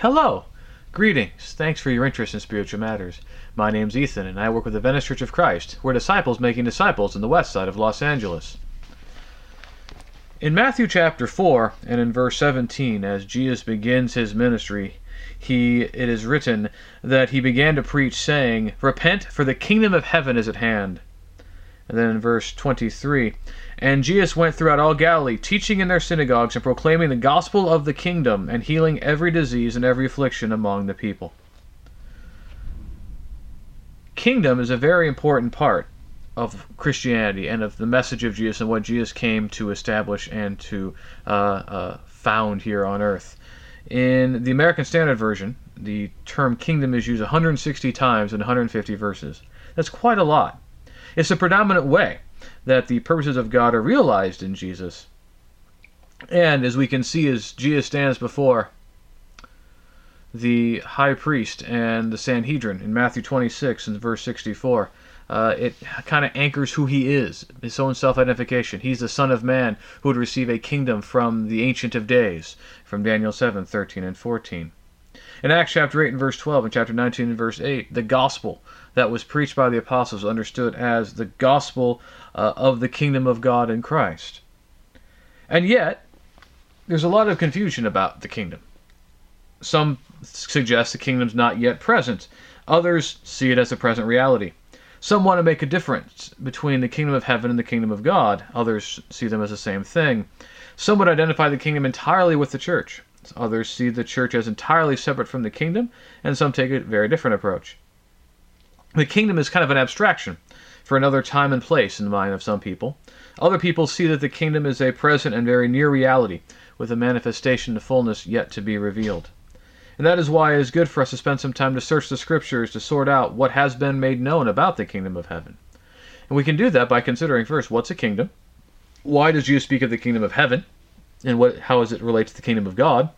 Hello! Greetings. Thanks for your interest in spiritual matters. My name's Ethan, and I work with the Venice Church of Christ. We're disciples making disciples in the west side of Los Angeles. In Matthew chapter 4 and in verse 17, as Jesus begins his ministry, he it is written that he began to preach, saying, Repent, for the kingdom of heaven is at hand. And then in verse 23, and Jesus went throughout all Galilee, teaching in their synagogues and proclaiming the gospel of the kingdom and healing every disease and every affliction among the people. Kingdom is a very important part of Christianity and of the message of Jesus and what Jesus came to establish and to uh, uh, found here on earth. In the American Standard Version, the term kingdom is used 160 times in 150 verses. That's quite a lot. It's the predominant way that the purposes of God are realized in Jesus. And as we can see, as Jesus stands before the high priest and the Sanhedrin in Matthew 26 and verse 64, uh, it kind of anchors who he is, his own self identification. He's the Son of Man who would receive a kingdom from the Ancient of Days, from Daniel 7 13 and 14. In Acts chapter 8 and verse 12 and chapter 19 and verse 8, the gospel that was preached by the apostles understood as the gospel uh, of the kingdom of God in Christ. And yet, there's a lot of confusion about the kingdom. Some suggest the kingdom's not yet present. Others see it as a present reality. Some want to make a difference between the kingdom of heaven and the kingdom of God. Others see them as the same thing. Some would identify the kingdom entirely with the church. Others see the church as entirely separate from the kingdom, and some take a very different approach. The kingdom is kind of an abstraction for another time and place in the mind of some people. Other people see that the kingdom is a present and very near reality, with a manifestation of fullness yet to be revealed. And that is why it is good for us to spend some time to search the scriptures to sort out what has been made known about the kingdom of heaven. And we can do that by considering first what's a kingdom? Why does Jesus speak of the kingdom of heaven? And what, how does it relate to the kingdom of God?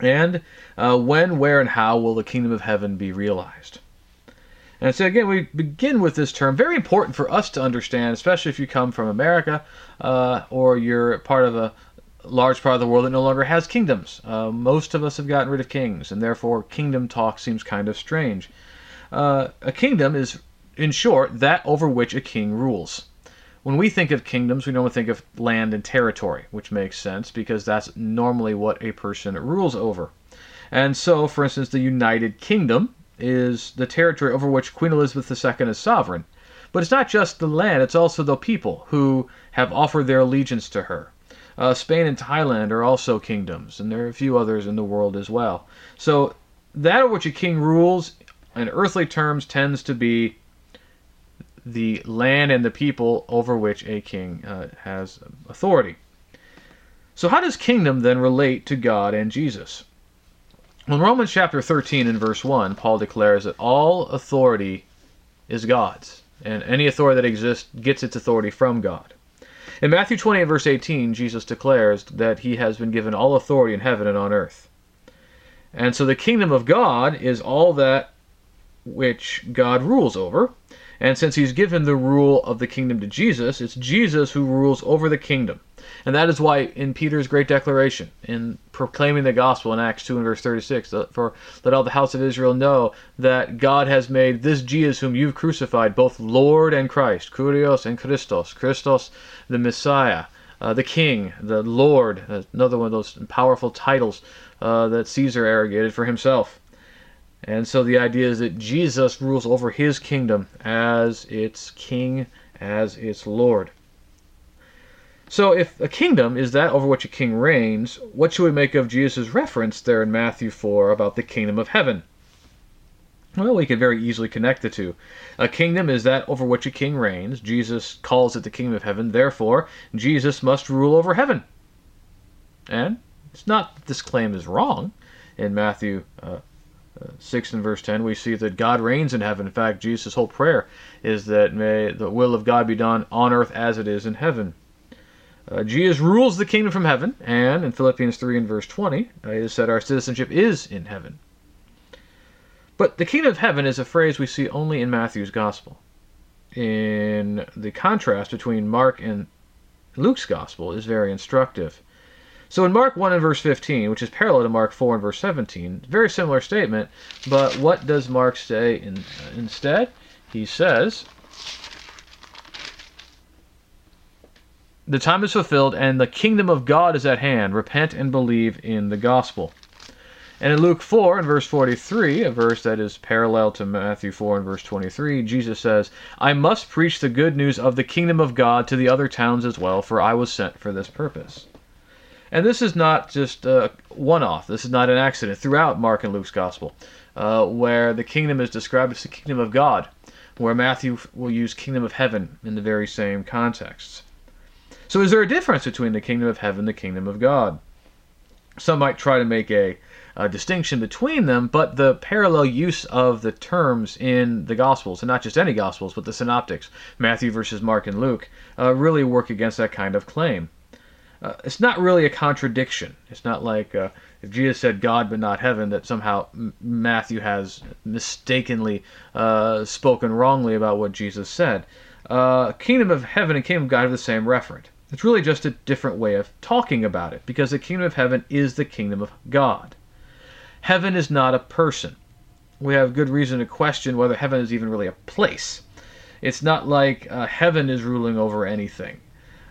And uh, when, where, and how will the kingdom of heaven be realized? And so again, we begin with this term, very important for us to understand, especially if you come from America uh, or you're part of a large part of the world that no longer has kingdoms. Uh, most of us have gotten rid of kings, and therefore kingdom talk seems kind of strange. Uh, a kingdom is, in short, that over which a king rules. When we think of kingdoms, we normally think of land and territory, which makes sense because that's normally what a person rules over. And so, for instance, the United Kingdom is the territory over which Queen Elizabeth II is sovereign. But it's not just the land, it's also the people who have offered their allegiance to her. Uh, Spain and Thailand are also kingdoms, and there are a few others in the world as well. So, that which a king rules in earthly terms tends to be the land and the people over which a king uh, has authority. So, how does kingdom then relate to God and Jesus? In Romans chapter 13 and verse 1, Paul declares that all authority is God's, and any authority that exists gets its authority from God. In Matthew 20 and verse 18, Jesus declares that he has been given all authority in heaven and on earth. And so the kingdom of God is all that which God rules over. And since he's given the rule of the kingdom to Jesus, it's Jesus who rules over the kingdom. And that is why in Peter's great declaration, in proclaiming the gospel in Acts 2 and verse 36, for let all the house of Israel know that God has made this Jesus whom you've crucified both Lord and Christ, Kurios and Christos, Christos the Messiah, uh, the King, the Lord, another one of those powerful titles uh, that Caesar arrogated for himself. And so the idea is that Jesus rules over his kingdom as its king, as its Lord. So, if a kingdom is that over which a king reigns, what should we make of Jesus' reference there in Matthew 4 about the kingdom of heaven? Well, we can very easily connect the two. A kingdom is that over which a king reigns. Jesus calls it the kingdom of heaven. Therefore, Jesus must rule over heaven. And it's not that this claim is wrong. In Matthew uh, uh, 6 and verse 10, we see that God reigns in heaven. In fact, Jesus' whole prayer is that may the will of God be done on earth as it is in heaven. Uh, Jesus rules the kingdom from heaven, and in Philippians 3 and verse 20, uh, it is said our citizenship is in heaven. But the kingdom of heaven is a phrase we see only in Matthew's gospel. In the contrast between Mark and Luke's gospel is very instructive. So in Mark 1 and verse 15, which is parallel to Mark 4 and verse 17, very similar statement, but what does Mark say in, uh, instead? He says, The time is fulfilled and the kingdom of God is at hand. Repent and believe in the gospel. And in Luke 4 and verse 43, a verse that is parallel to Matthew 4 and verse 23, Jesus says, I must preach the good news of the kingdom of God to the other towns as well, for I was sent for this purpose. And this is not just a one off, this is not an accident. Throughout Mark and Luke's gospel, uh, where the kingdom is described as the kingdom of God, where Matthew will use kingdom of heaven in the very same contexts. So, is there a difference between the kingdom of heaven and the kingdom of God? Some might try to make a uh, distinction between them, but the parallel use of the terms in the Gospels, and not just any Gospels, but the Synoptics, Matthew versus Mark and Luke, uh, really work against that kind of claim. Uh, it's not really a contradiction. It's not like uh, if Jesus said God but not heaven, that somehow M- Matthew has mistakenly uh, spoken wrongly about what Jesus said. Uh, kingdom of heaven and kingdom of God have the same referent. It's really just a different way of talking about it because the kingdom of heaven is the kingdom of God. Heaven is not a person. We have good reason to question whether heaven is even really a place. It's not like uh, heaven is ruling over anything.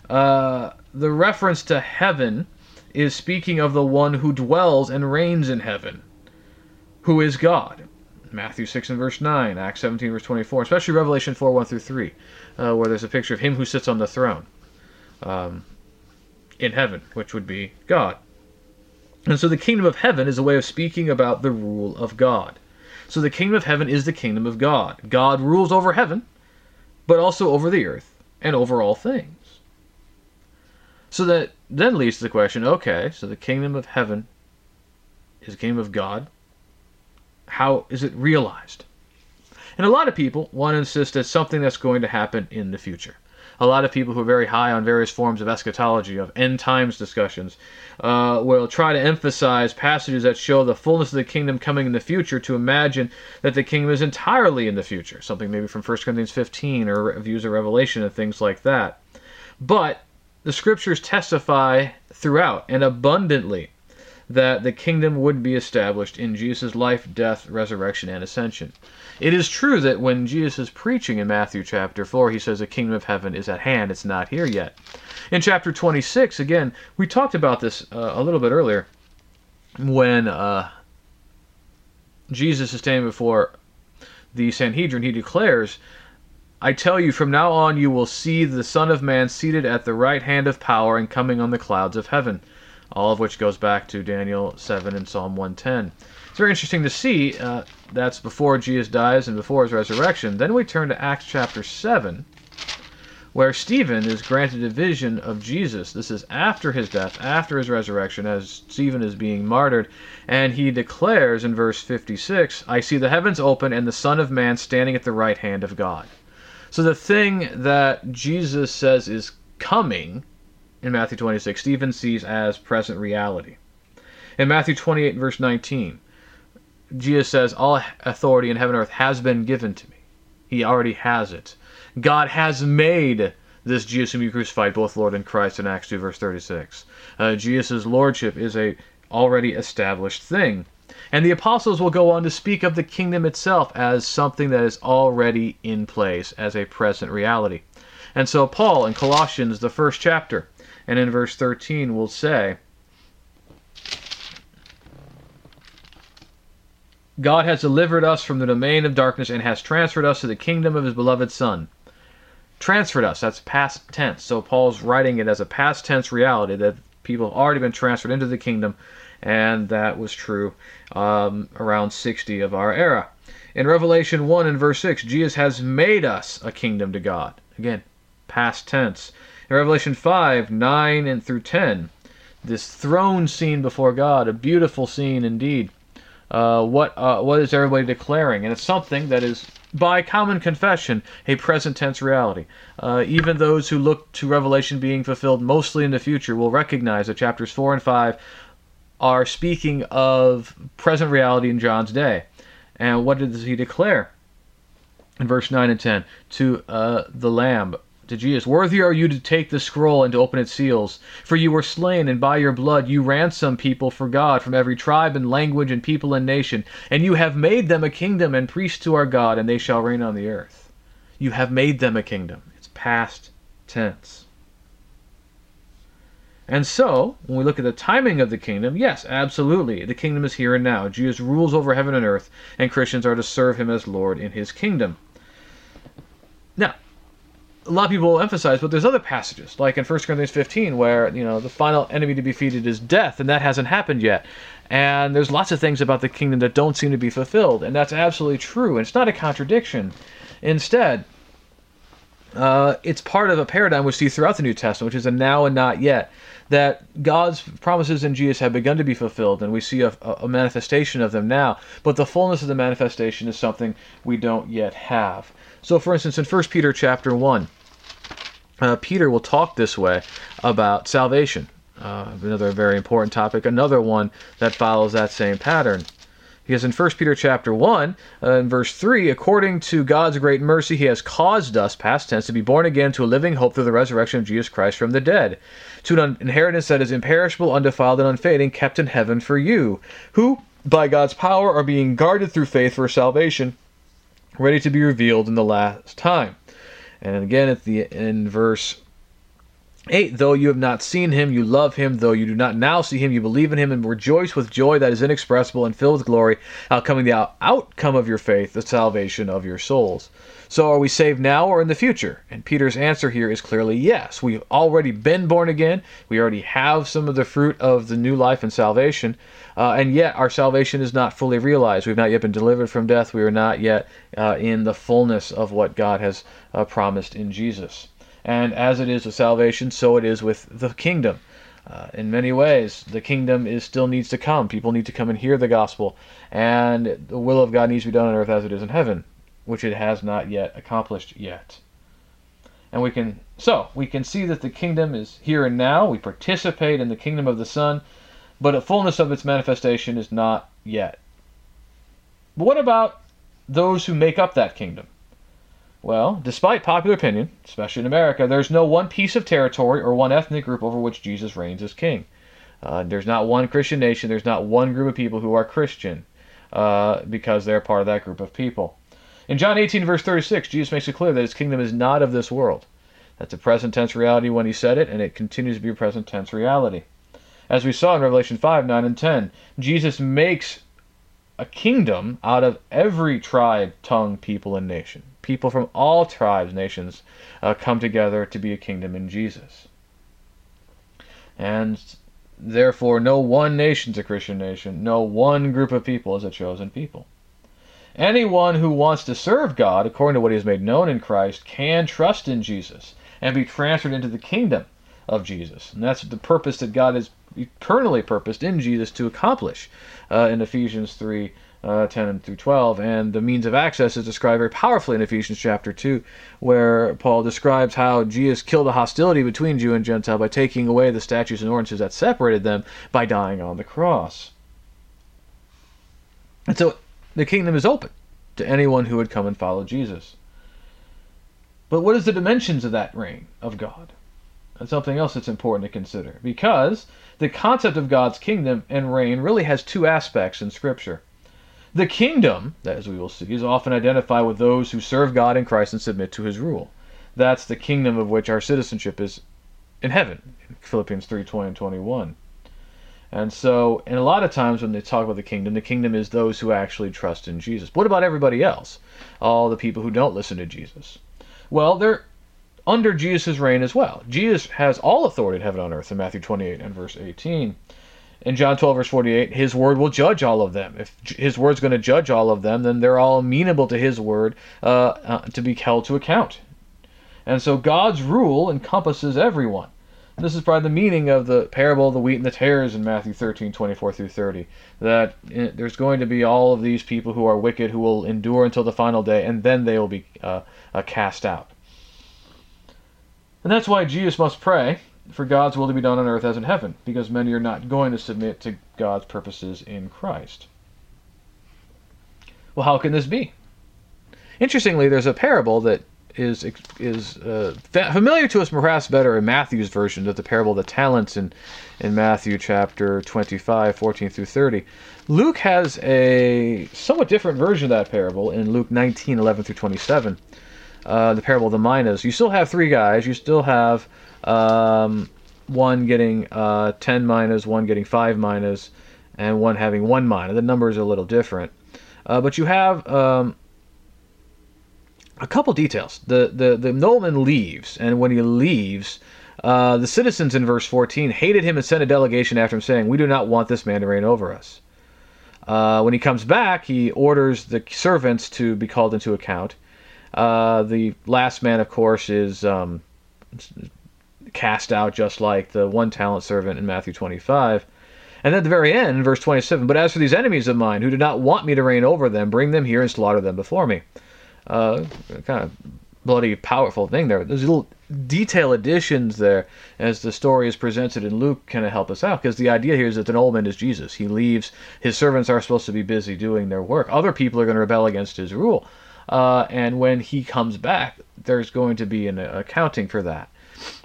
Uh, the reference to heaven is speaking of the one who dwells and reigns in heaven, who is God. Matthew 6 and verse 9, Acts 17 verse 24, especially Revelation 4 1 through 3, uh, where there's a picture of him who sits on the throne um, in heaven, which would be God. And so the kingdom of heaven is a way of speaking about the rule of God. So the kingdom of heaven is the kingdom of God. God rules over heaven, but also over the earth and over all things. So that then leads to the question okay, so the kingdom of heaven is the kingdom of God. How is it realized? And a lot of people want to insist that something that's going to happen in the future a lot of people who are very high on various forms of eschatology, of end times discussions, uh, will try to emphasize passages that show the fullness of the kingdom coming in the future to imagine that the kingdom is entirely in the future. Something maybe from 1 Corinthians 15 or views of Revelation and things like that. But the scriptures testify throughout and abundantly that the kingdom would be established in Jesus' life, death, resurrection, and ascension. It is true that when Jesus is preaching in Matthew chapter 4, he says the kingdom of heaven is at hand, it's not here yet. In chapter 26, again, we talked about this uh, a little bit earlier when uh, Jesus is standing before the Sanhedrin, he declares, I tell you, from now on you will see the Son of Man seated at the right hand of power and coming on the clouds of heaven. All of which goes back to Daniel 7 and Psalm 110 It's very interesting to see. Uh, that's before Jesus dies and before his resurrection. Then we turn to Acts chapter 7, where Stephen is granted a vision of Jesus. This is after his death, after his resurrection, as Stephen is being martyred. And he declares in verse 56 I see the heavens open and the Son of Man standing at the right hand of God. So the thing that Jesus says is coming in Matthew 26, Stephen sees as present reality. In Matthew 28, verse 19, Jesus says, All authority in heaven and earth has been given to me. He already has it. God has made this Jesus whom you crucified, both Lord and Christ in Acts 2, verse 36. Uh, Jesus' lordship is a already established thing. And the apostles will go on to speak of the kingdom itself as something that is already in place, as a present reality. And so Paul in Colossians, the first chapter, and in verse 13 we'll say, God has delivered us from the domain of darkness and has transferred us to the kingdom of his beloved Son. Transferred us, that's past tense. So Paul's writing it as a past tense reality that people have already been transferred into the kingdom, and that was true um, around 60 of our era. In Revelation 1 and verse 6, Jesus has made us a kingdom to God. Again, past tense. In Revelation 5, 9 and through 10, this throne scene before God, a beautiful scene indeed uh, what uh, what is everybody declaring? And it's something that is, by common confession, a present tense reality. Uh, even those who look to Revelation being fulfilled mostly in the future will recognize that chapters 4 and 5 are speaking of present reality in John's day. And what does he declare? In verse 9 and 10, to uh, the Lamb, to Jesus, Worthy are you to take the scroll and to open its seals. For you were slain, and by your blood you ransomed people for God from every tribe and language and people and nation. And you have made them a kingdom and priests to our God, and they shall reign on the earth. You have made them a kingdom. It's past tense. And so, when we look at the timing of the kingdom, yes, absolutely, the kingdom is here and now. Jesus rules over heaven and earth, and Christians are to serve him as Lord in his kingdom. Now, a lot of people emphasize, but there's other passages, like in 1 Corinthians 15, where you know the final enemy to be defeated is death, and that hasn't happened yet. And there's lots of things about the kingdom that don't seem to be fulfilled, and that's absolutely true. And it's not a contradiction. Instead, uh, it's part of a paradigm we see throughout the New Testament, which is a now and not yet. That God's promises in Jesus have begun to be fulfilled, and we see a, a manifestation of them now. But the fullness of the manifestation is something we don't yet have. So, for instance, in 1 Peter chapter 1, uh, Peter will talk this way about salvation. Uh, another very important topic, another one that follows that same pattern. Because in 1 Peter chapter 1, uh, in verse 3, according to God's great mercy, he has caused us, past tense, to be born again to a living hope through the resurrection of Jesus Christ from the dead, to an inheritance that is imperishable, undefiled, and unfading, kept in heaven for you, who, by God's power, are being guarded through faith for salvation, ready to be revealed in the last time. And again, at the in verse 8 Though you have not seen him, you love him. Though you do not now see him, you believe in him and rejoice with joy that is inexpressible and filled with glory, outcoming the out- outcome of your faith, the salvation of your souls. So, are we saved now or in the future? And Peter's answer here is clearly yes. We've already been born again. We already have some of the fruit of the new life and salvation. Uh, and yet, our salvation is not fully realized. We've not yet been delivered from death. We are not yet uh, in the fullness of what God has uh, promised in Jesus. And as it is with salvation, so it is with the kingdom. Uh, in many ways, the kingdom is still needs to come. People need to come and hear the gospel, and the will of God needs to be done on earth as it is in heaven, which it has not yet accomplished yet. And we can so we can see that the kingdom is here and now. We participate in the kingdom of the Son, but the fullness of its manifestation is not yet. But what about those who make up that kingdom? Well, despite popular opinion, especially in America, there's no one piece of territory or one ethnic group over which Jesus reigns as king. Uh, there's not one Christian nation, there's not one group of people who are Christian uh, because they're part of that group of people. In John 18, verse 36, Jesus makes it clear that his kingdom is not of this world. That's a present tense reality when he said it, and it continues to be a present tense reality. As we saw in Revelation 5, 9, and 10, Jesus makes a kingdom out of every tribe, tongue, people, and nation. People from all tribes, nations uh, come together to be a kingdom in Jesus. And therefore, no one nation is a Christian nation. No one group of people is a chosen people. Anyone who wants to serve God according to what he has made known in Christ can trust in Jesus and be transferred into the kingdom of Jesus. And that's the purpose that God has eternally purposed in Jesus to accomplish uh, in Ephesians 3 uh, 10 through 12. And the means of access is described very powerfully in Ephesians chapter 2, where Paul describes how Jesus killed the hostility between Jew and Gentile by taking away the statues and ordinances that separated them by dying on the cross. And so the kingdom is open to anyone who would come and follow Jesus. But what is the dimensions of that reign of God? That's something else that's important to consider. Because the concept of God's kingdom and reign really has two aspects in Scripture. The kingdom, as we will see, is often identified with those who serve God in Christ and submit to his rule. That's the kingdom of which our citizenship is in heaven, Philippians 3 20 and 21. And so, and a lot of times when they talk about the kingdom, the kingdom is those who actually trust in Jesus. What about everybody else? All the people who don't listen to Jesus? Well, they're under Jesus' reign as well. Jesus has all authority in heaven and earth in Matthew 28 and verse 18. In John 12, verse 48, his word will judge all of them. If his word's going to judge all of them, then they're all amenable to his word uh, uh, to be held to account. And so God's rule encompasses everyone. This is probably the meaning of the parable of the wheat and the tares in Matthew 13, 24 through 30. That there's going to be all of these people who are wicked who will endure until the final day, and then they will be uh, uh, cast out. And that's why Jesus must pray for God's will to be done on earth as in heaven, because many are not going to submit to God's purposes in Christ. Well, how can this be? Interestingly, there's a parable that is is uh, familiar to us perhaps better in Matthew's version of the parable of the talents in in Matthew chapter 25, 14 through 30. Luke has a somewhat different version of that parable in Luke 19, 11 through 27. Uh, the parable of the minas. You still have three guys. You still have um, one getting uh, 10 minas, one getting 5 minas, and one having 1 mina. The numbers are a little different. Uh, but you have um, a couple details. The, the, the nobleman leaves, and when he leaves, uh, the citizens in verse 14 hated him and sent a delegation after him, saying, We do not want this man to reign over us. Uh, when he comes back, he orders the servants to be called into account. Uh, the last man, of course, is um, cast out just like the one talent servant in Matthew 25. And at the very end, verse 27, But as for these enemies of mine who do not want me to reign over them, bring them here and slaughter them before me. Uh, kind of bloody powerful thing there. There's little detail additions there as the story is presented in Luke kind of help us out because the idea here is that the nobleman is Jesus. He leaves. His servants are supposed to be busy doing their work. Other people are going to rebel against his rule. Uh, and when he comes back, there's going to be an accounting for that.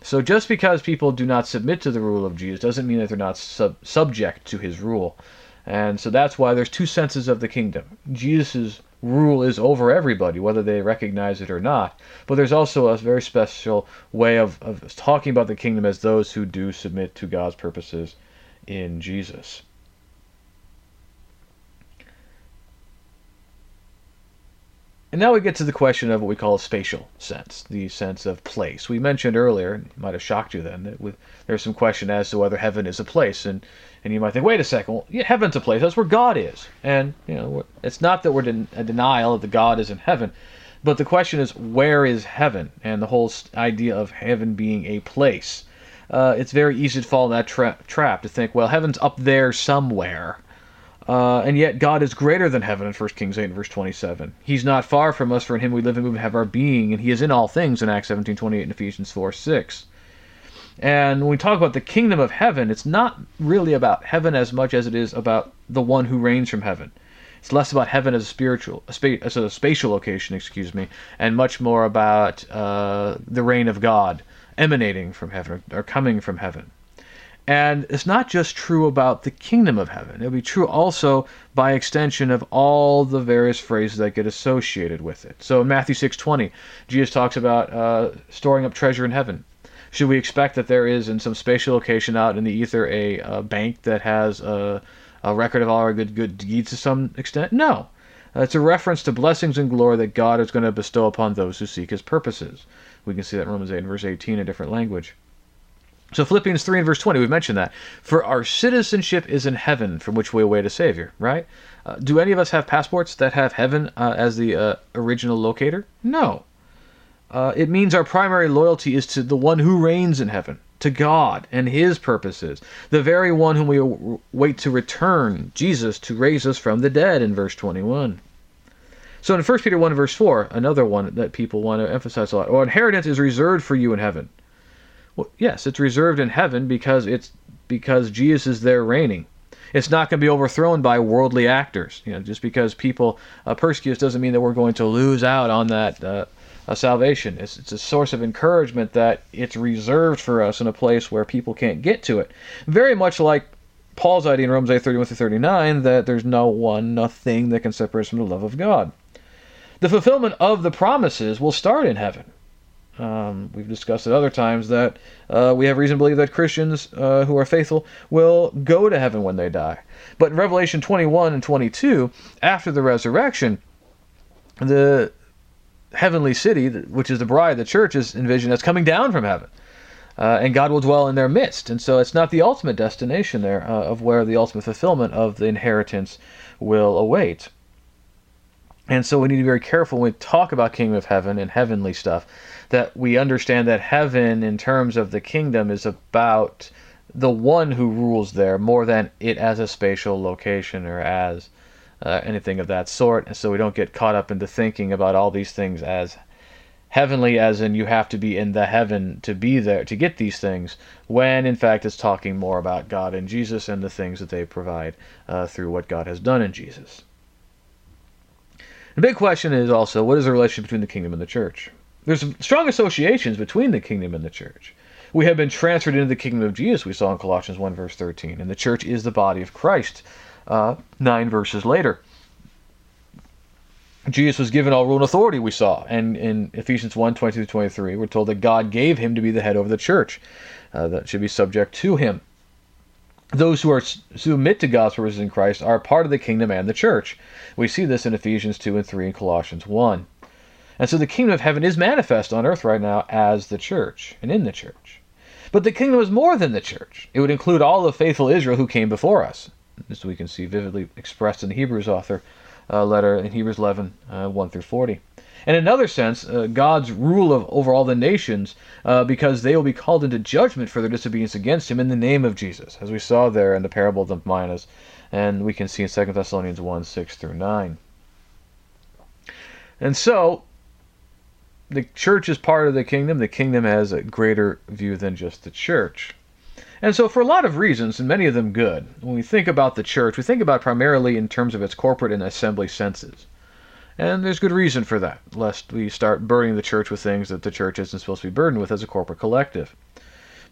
So just because people do not submit to the rule of Jesus doesn't mean that they're not sub- subject to his rule. And so that's why there's two senses of the kingdom. Jesus' rule is over everybody, whether they recognize it or not. But there's also a very special way of, of talking about the kingdom as those who do submit to God's purposes in Jesus. And now we get to the question of what we call a spatial sense, the sense of place. We mentioned earlier, it might have shocked you then, that with, there's some question as to whether heaven is a place. And, and you might think, wait a second, well, yeah, heaven's a place. That's where God is. And, you know, it's not that we're in a denial that God is in heaven, but the question is, where is heaven? And the whole idea of heaven being a place. Uh, it's very easy to fall in that tra- trap to think, well, heaven's up there somewhere. Uh, and yet God is greater than heaven in 1 Kings 8 and verse 27. He's not far from us, for in him we live and move and have our being, and he is in all things in Acts 17, 28 and Ephesians 4, 6. And when we talk about the kingdom of heaven, it's not really about heaven as much as it is about the one who reigns from heaven. It's less about heaven as a spiritual, as a spatial location, excuse me, and much more about uh, the reign of God emanating from heaven or coming from heaven. And it's not just true about the kingdom of heaven. It'll be true also by extension of all the various phrases that get associated with it. So in Matthew 6:20, Jesus talks about uh, storing up treasure in heaven. Should we expect that there is in some spatial location out in the ether a, a bank that has a, a, record of all our good good deeds to some extent? No. Uh, it's a reference to blessings and glory that God is going to bestow upon those who seek His purposes. We can see that in Romans 8 and verse 18 in different language. So Philippians 3 and verse 20, we've mentioned that. For our citizenship is in heaven, from which we await a Savior, right? Uh, do any of us have passports that have heaven uh, as the uh, original locator? No. Uh, it means our primary loyalty is to the one who reigns in heaven, to God and His purposes, the very one whom we wait to return, Jesus, to raise us from the dead, in verse 21. So in 1 Peter 1 verse 4, another one that people want to emphasize a lot, or inheritance is reserved for you in heaven. Well, yes, it's reserved in heaven because it's because Jesus is there reigning. It's not going to be overthrown by worldly actors. You know, just because people uh, persecute us doesn't mean that we're going to lose out on that uh, uh, salvation. It's, it's a source of encouragement that it's reserved for us in a place where people can't get to it. Very much like Paul's idea in Romans 8, 31 through 39 that there's no one, nothing that can separate us from the love of God. The fulfillment of the promises will start in heaven. Um, we've discussed at other times that uh, we have reason to believe that Christians uh, who are faithful will go to heaven when they die. But in Revelation 21 and 22, after the resurrection, the heavenly city, which is the bride, the church, is envisioned as coming down from heaven. Uh, and God will dwell in their midst. And so it's not the ultimate destination there uh, of where the ultimate fulfillment of the inheritance will await. And so we need to be very careful when we talk about kingdom of heaven and heavenly stuff that we understand that heaven, in terms of the kingdom, is about the one who rules there more than it as a spatial location or as uh, anything of that sort. And so we don't get caught up into thinking about all these things as heavenly, as in you have to be in the heaven to be there to get these things, when in fact it's talking more about God and Jesus and the things that they provide uh, through what God has done in Jesus. The big question is also what is the relationship between the kingdom and the church? there's strong associations between the kingdom and the church. We have been transferred into the kingdom of Jesus, we saw in Colossians 1, verse 13, and the church is the body of Christ, uh, nine verses later. Jesus was given all rule and authority, we saw. And in Ephesians 1 22 23, we're told that God gave him to be the head over the church uh, that should be subject to him. Those who are submit to God's purposes in Christ are part of the kingdom and the church. We see this in Ephesians 2 and 3 and Colossians 1. And so the kingdom of heaven is manifest on earth right now as the church and in the church. But the kingdom is more than the church. It would include all of faithful Israel who came before us. This we can see vividly expressed in the Hebrews author uh, letter in Hebrews 11, uh, 1 through 40. And in another sense, uh, God's rule of, over all the nations, uh, because they will be called into judgment for their disobedience against Him in the name of Jesus, as we saw there in the parable of the minas, and we can see in 2 Thessalonians 1 6 through 9. And so, the church is part of the kingdom. The kingdom has a greater view than just the church. And so, for a lot of reasons, and many of them good, when we think about the church, we think about primarily in terms of its corporate and assembly senses. And there's good reason for that, lest we start burdening the church with things that the church isn't supposed to be burdened with as a corporate collective.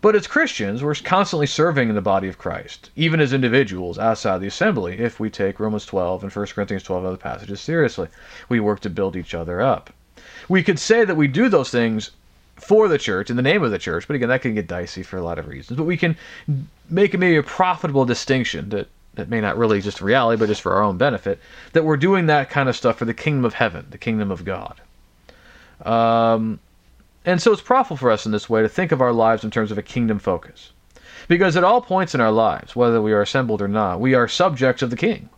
But as Christians, we're constantly serving in the body of Christ, even as individuals outside the assembly, if we take Romans 12 and 1 Corinthians 12 and other passages seriously. We work to build each other up. We could say that we do those things for the church in the name of the church. But again, that can get dicey for a lot of reasons. But we can make maybe a profitable distinction that that may not really just reality, but just for our own benefit, that we're doing that kind of stuff for the kingdom of heaven, the kingdom of God. Um, and so it's profitable for us in this way to think of our lives in terms of a kingdom focus. Because at all points in our lives, whether we are assembled or not, we are subjects of the king.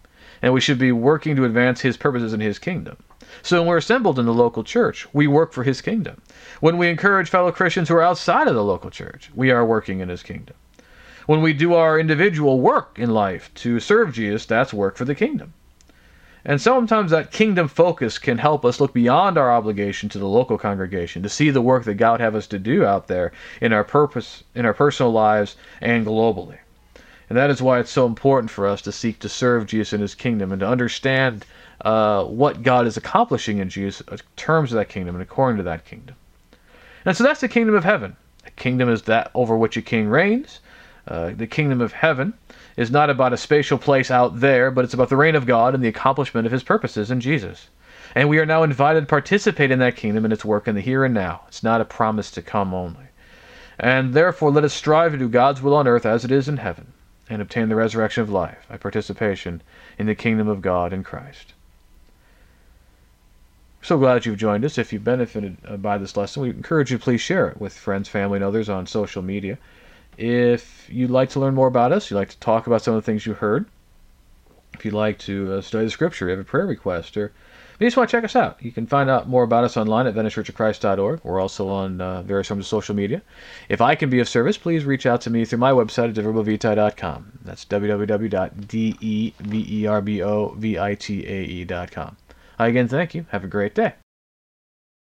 And we should be working to advance his purposes in his kingdom. So when we're assembled in the local church, we work for his kingdom. When we encourage fellow Christians who are outside of the local church, we are working in his kingdom. When we do our individual work in life to serve Jesus, that's work for the kingdom. And sometimes that kingdom focus can help us look beyond our obligation to the local congregation to see the work that God have us to do out there in our purpose, in our personal lives, and globally. And that is why it's so important for us to seek to serve Jesus in his kingdom and to understand uh, what God is accomplishing in Jesus in terms of that kingdom and according to that kingdom. And so that's the kingdom of heaven. A kingdom is that over which a king reigns. Uh, the kingdom of heaven is not about a spatial place out there, but it's about the reign of God and the accomplishment of his purposes in Jesus. And we are now invited to participate in that kingdom and its work in the here and now. It's not a promise to come only. And therefore, let us strive to do God's will on earth as it is in heaven, and obtain the resurrection of life by participation in the kingdom of God in Christ. So glad you've joined us. If you've benefited uh, by this lesson, we encourage you to please share it with friends, family, and others on social media. If you'd like to learn more about us, you'd like to talk about some of the things you heard, if you'd like to uh, study the scripture, you have a prayer request, or you just want to check us out, you can find out more about us online at VeniceChurchOfChrist.org. We're also on uh, various forms of social media. If I can be of service, please reach out to me through my website at deverbovitae.com. That's www.deverbovitae.com. Again, thank you. Have a great day.